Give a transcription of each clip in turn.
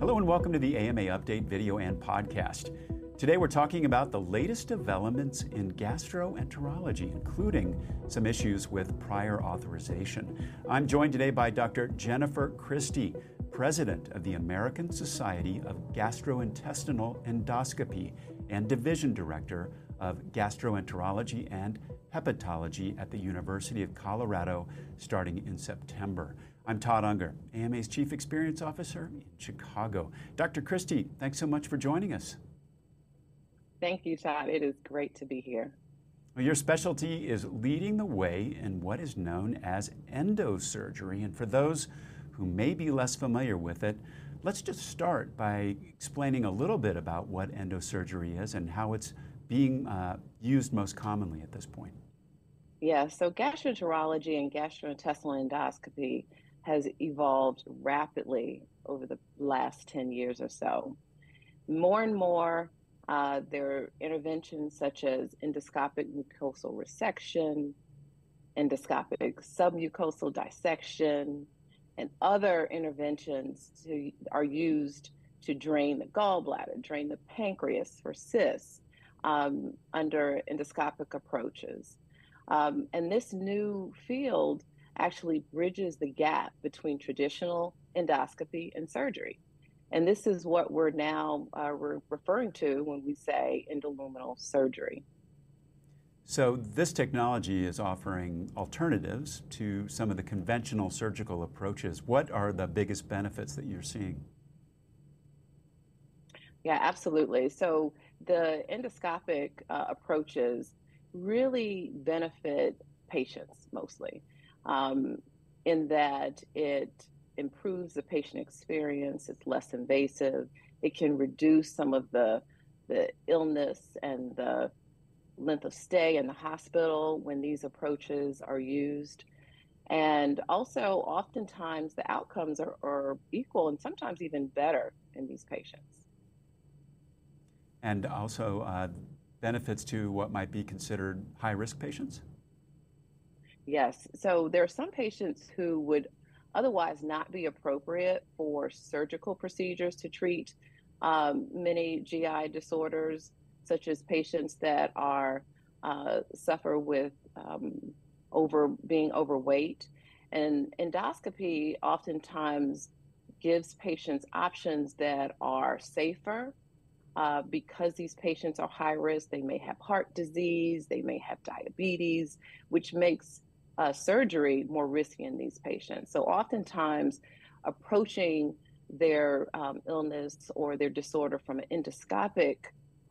Hello and welcome to the AMA Update video and podcast. Today we're talking about the latest developments in gastroenterology, including some issues with prior authorization. I'm joined today by Dr. Jennifer Christie, President of the American Society of Gastrointestinal Endoscopy and Division Director of Gastroenterology and Hepatology at the University of Colorado starting in September. I'm Todd Unger, AMA's Chief Experience Officer in Chicago. Dr. Christie, thanks so much for joining us. Thank you, Todd. It is great to be here. Well, your specialty is leading the way in what is known as endosurgery. And for those who may be less familiar with it, let's just start by explaining a little bit about what endosurgery is and how it's being uh, used most commonly at this point. Yeah, so gastroenterology and gastrointestinal endoscopy has evolved rapidly over the last 10 years or so. More and more, uh, there are interventions such as endoscopic mucosal resection, endoscopic submucosal dissection, and other interventions to, are used to drain the gallbladder, drain the pancreas for cysts um, under endoscopic approaches. Um, and this new field actually bridges the gap between traditional endoscopy and surgery. And this is what we're now uh, we're referring to when we say endoluminal surgery. So, this technology is offering alternatives to some of the conventional surgical approaches. What are the biggest benefits that you're seeing? Yeah, absolutely. So, the endoscopic uh, approaches really benefit patients mostly um, in that it improves the patient experience, it's less invasive, it can reduce some of the, the illness and the length of stay in the hospital when these approaches are used. And also, oftentimes, the outcomes are, are equal and sometimes even better in these patients. And also, uh, benefits to what might be considered high risk patients? Yes. So there are some patients who would otherwise not be appropriate for surgical procedures to treat um, many GI disorders, such as patients that are uh, suffer with um, over being overweight. And endoscopy oftentimes gives patients options that are safer uh, because these patients are high risk. They may have heart disease, they may have diabetes, which makes uh, surgery more risky in these patients. So oftentimes, approaching their um, illness or their disorder from an endoscopic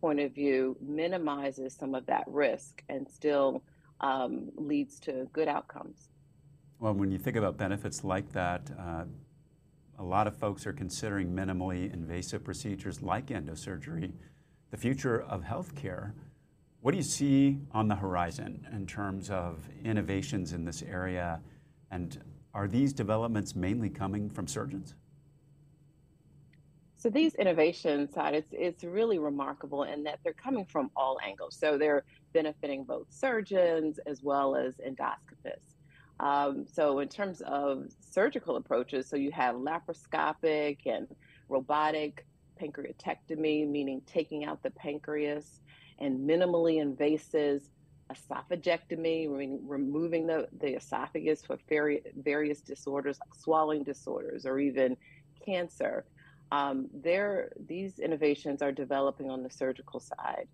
point of view minimizes some of that risk and still um, leads to good outcomes. Well, when you think about benefits like that, uh, a lot of folks are considering minimally invasive procedures like endosurgery the future of healthcare. What do you see on the horizon in terms of innovations in this area? And are these developments mainly coming from surgeons? So these innovations, it's it's really remarkable in that they're coming from all angles. So they're benefiting both surgeons as well as endoscopists. Um, so in terms of surgical approaches, so you have laparoscopic and robotic pancreatectomy, meaning taking out the pancreas and minimally invasive esophagectomy, removing the, the esophagus for various disorders like swallowing disorders or even cancer. Um, there, these innovations are developing on the surgical side.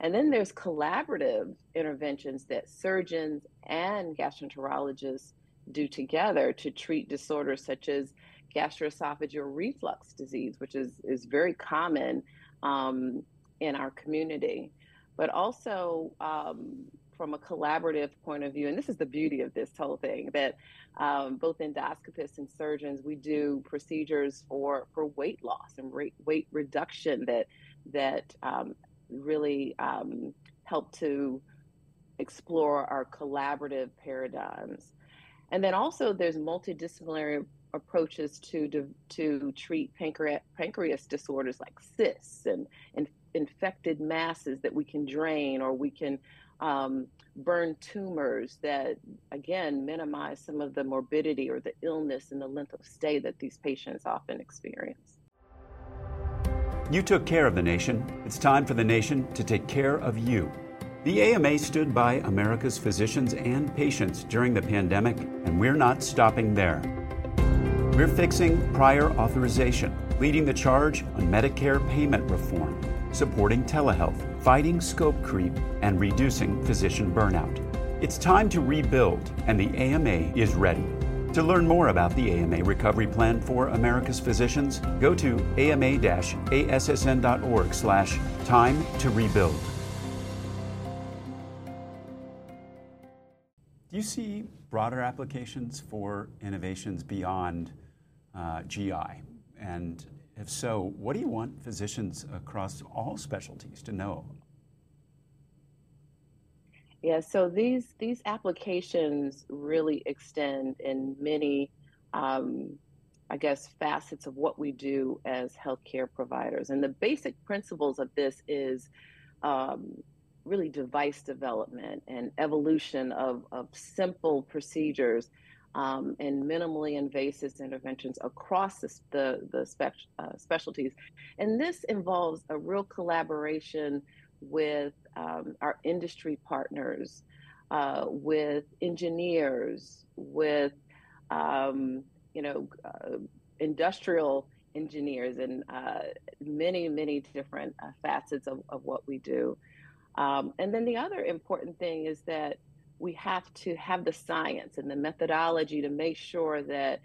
And then there's collaborative interventions that surgeons and gastroenterologists do together to treat disorders such as gastroesophageal reflux disease, which is, is very common um, in our community but also um, from a collaborative point of view. And this is the beauty of this whole thing that um, both endoscopists and surgeons we do procedures for for weight loss and weight weight reduction that that um, really um, help to explore our collaborative paradigms. And then also there's multidisciplinary approaches to to, to treat pancreas, pancreas disorders like cysts and, and infected masses that we can drain or we can um, burn tumors that again minimize some of the morbidity or the illness and the length of stay that these patients often experience. You took care of the nation. It's time for the nation to take care of you. The AMA stood by America's physicians and patients during the pandemic, and we're not stopping there. We're fixing prior authorization, leading the charge on Medicare payment reform, supporting telehealth, fighting scope creep, and reducing physician burnout. It's time to rebuild, and the AMA is ready. To learn more about the AMA Recovery Plan for America's Physicians, go to ama-assn.org slash time to rebuild. Do you see broader applications for innovations beyond uh, GI? And if so, what do you want physicians across all specialties to know? Yeah, so these these applications really extend in many, um, I guess, facets of what we do as healthcare providers. And the basic principles of this is um, really device development and evolution of, of simple procedures um, and minimally invasive interventions across the, the, the uh, specialties. And this involves a real collaboration with um, our industry partners, uh, with engineers, with um, you know uh, industrial engineers, and uh, many many different uh, facets of, of what we do. Um, and then the other important thing is that we have to have the science and the methodology to make sure that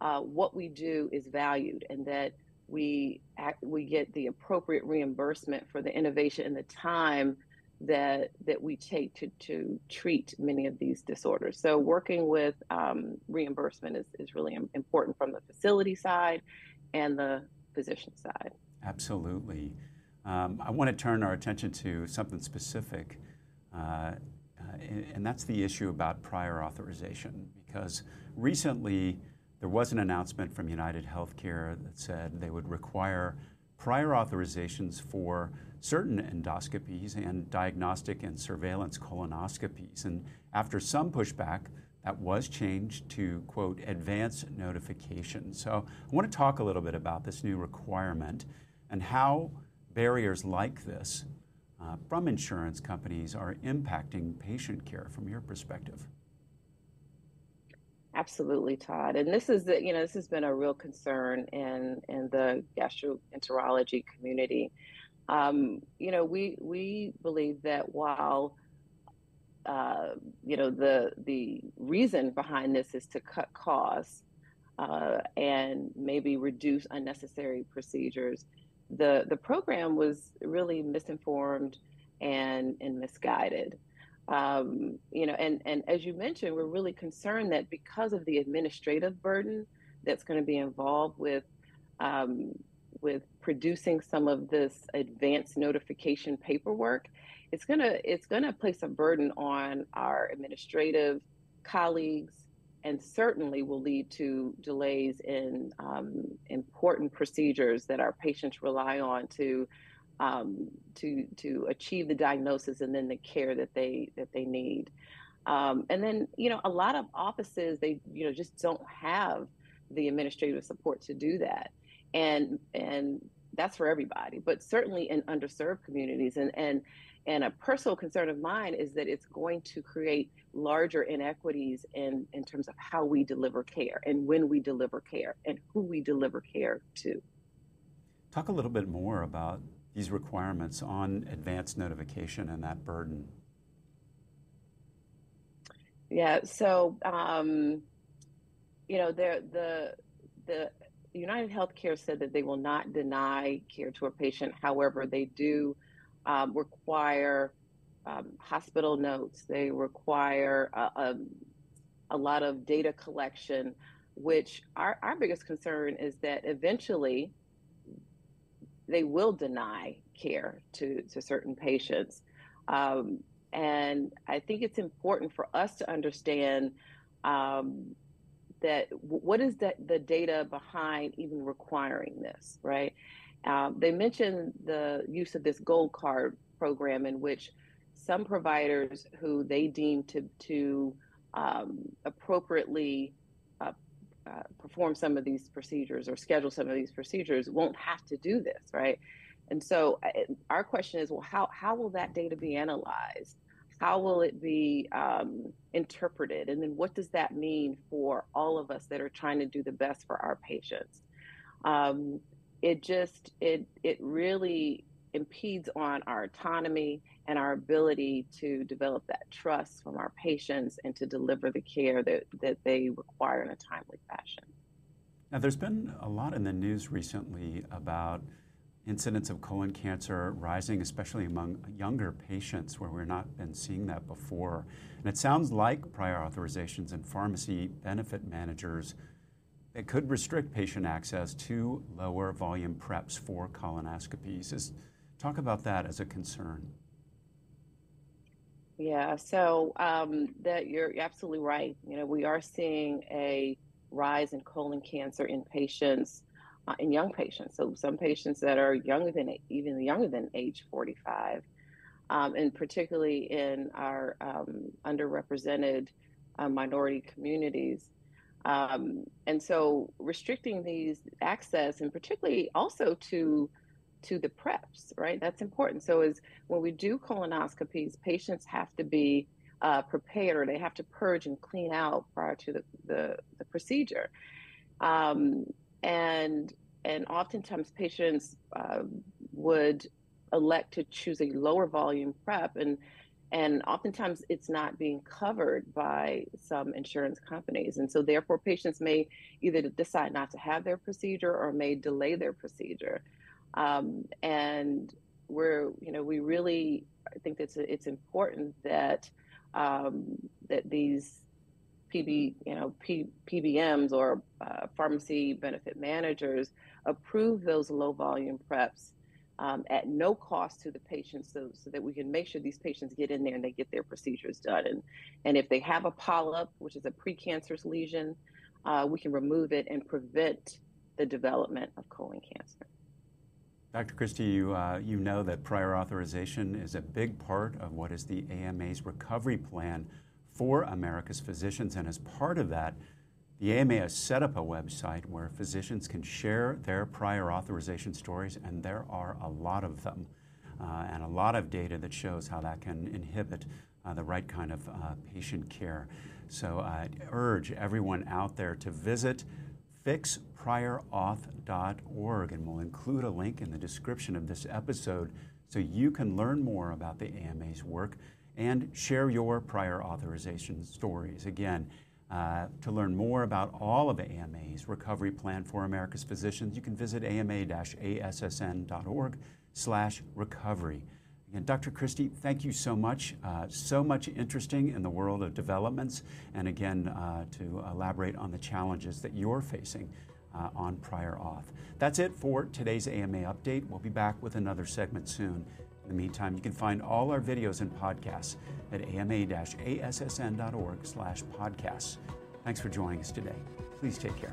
uh, what we do is valued and that we act, we get the appropriate reimbursement for the innovation and the time that that we take to to treat many of these disorders. So working with um, reimbursement is, is really important from the facility side and the physician side. Absolutely. Um, I want to turn our attention to something specific. Uh, and that's the issue about prior authorization. Because recently there was an announcement from United Healthcare that said they would require prior authorizations for certain endoscopies and diagnostic and surveillance colonoscopies. And after some pushback, that was changed to, quote, advance notification. So I want to talk a little bit about this new requirement and how barriers like this uh, from insurance companies are impacting patient care from your perspective? Absolutely, Todd. And this is the, you know this has been a real concern in in the gastroenterology community. Um, you know, we we believe that while uh, you know the the reason behind this is to cut costs uh, and maybe reduce unnecessary procedures the the program was really misinformed and and misguided. Um, you know, and and as you mentioned, we're really concerned that because of the administrative burden that's going to be involved with um, with producing some of this advanced notification paperwork, it's gonna it's gonna place a burden on our administrative colleagues and certainly will lead to delays in um, important procedures that our patients rely on to um, to to achieve the diagnosis and then the care that they that they need. Um, and then you know a lot of offices they you know just don't have the administrative support to do that, and and that's for everybody, but certainly in underserved communities and and and a personal concern of mine is that it's going to create larger inequities in, in terms of how we deliver care and when we deliver care and who we deliver care to. Talk a little bit more about these requirements on advanced notification and that burden. Yeah, so um, you know, the the United Healthcare said that they will not deny care to a patient. However, they do um, require um, hospital notes. They require a, a, a, lot of data collection, which our, our biggest concern is that eventually they will deny care to, to certain patients. Um, and I think it's important for us to understand um, that what is the, the data behind even requiring this, right? Um, they mentioned the use of this gold card program in which some providers who they deem to, to um, appropriately uh, uh, perform some of these procedures or schedule some of these procedures won't have to do this, right? And so our question is, well, how, how will that data be analyzed? How will it be um, interpreted? And then what does that mean for all of us that are trying to do the best for our patients? Um, it just, it, it really impedes on our autonomy and our ability to develop that trust from our patients and to deliver the care that, that they require in a timely fashion. Now, there's been a lot in the news recently about incidence of colon cancer rising, especially among younger patients, where we've not been seeing that before. And it sounds like prior authorizations and pharmacy benefit managers that could restrict patient access to lower volume preps for colonoscopies. Is, talk about that as a concern. Yeah, so um, that you're absolutely right. You know, we are seeing a rise in colon cancer in patients, uh, in young patients. So some patients that are younger than even younger than age 45, um, and particularly in our um, underrepresented uh, minority communities. Um, and so restricting these access, and particularly also to to the preps, right? That's important. So is when we do colonoscopies, patients have to be uh, prepared or they have to purge and clean out prior to the, the, the procedure. Um, and, and oftentimes patients uh, would elect to choose a lower volume prep and and oftentimes it's not being covered by some insurance companies and so therefore patients may either decide not to have their procedure or may delay their procedure um, and we're you know we really I think it's it's important that um, that these PB, you know, P, PBMs or uh, pharmacy benefit managers approve those low volume preps um, at no cost to the patients so, so that we can make sure these patients get in there and they get their procedures done. And, and if they have a polyp, which is a precancerous lesion, uh, we can remove it and prevent the development of colon cancer. Dr. Christie, you, uh, you know that prior authorization is a big part of what is the AMA's recovery plan for America's physicians. And as part of that, the AMA has set up a website where physicians can share their prior authorization stories, and there are a lot of them, uh, and a lot of data that shows how that can inhibit uh, the right kind of uh, patient care. So I urge everyone out there to visit fixpriorauth.org, and we'll include a link in the description of this episode so you can learn more about the AMA's work and share your prior authorization stories. Again, uh, to learn more about all of the AMA's recovery plan for America's physicians, you can visit ama-assn.org slash recovery. And Dr. Christie, thank you so much. Uh, so much interesting in the world of developments, and again, uh, to elaborate on the challenges that you're facing uh, on prior auth. That's it for today's AMA update. We'll be back with another segment soon. In the meantime, you can find all our videos and podcasts at ama-assn.org slash podcasts. Thanks for joining us today. Please take care.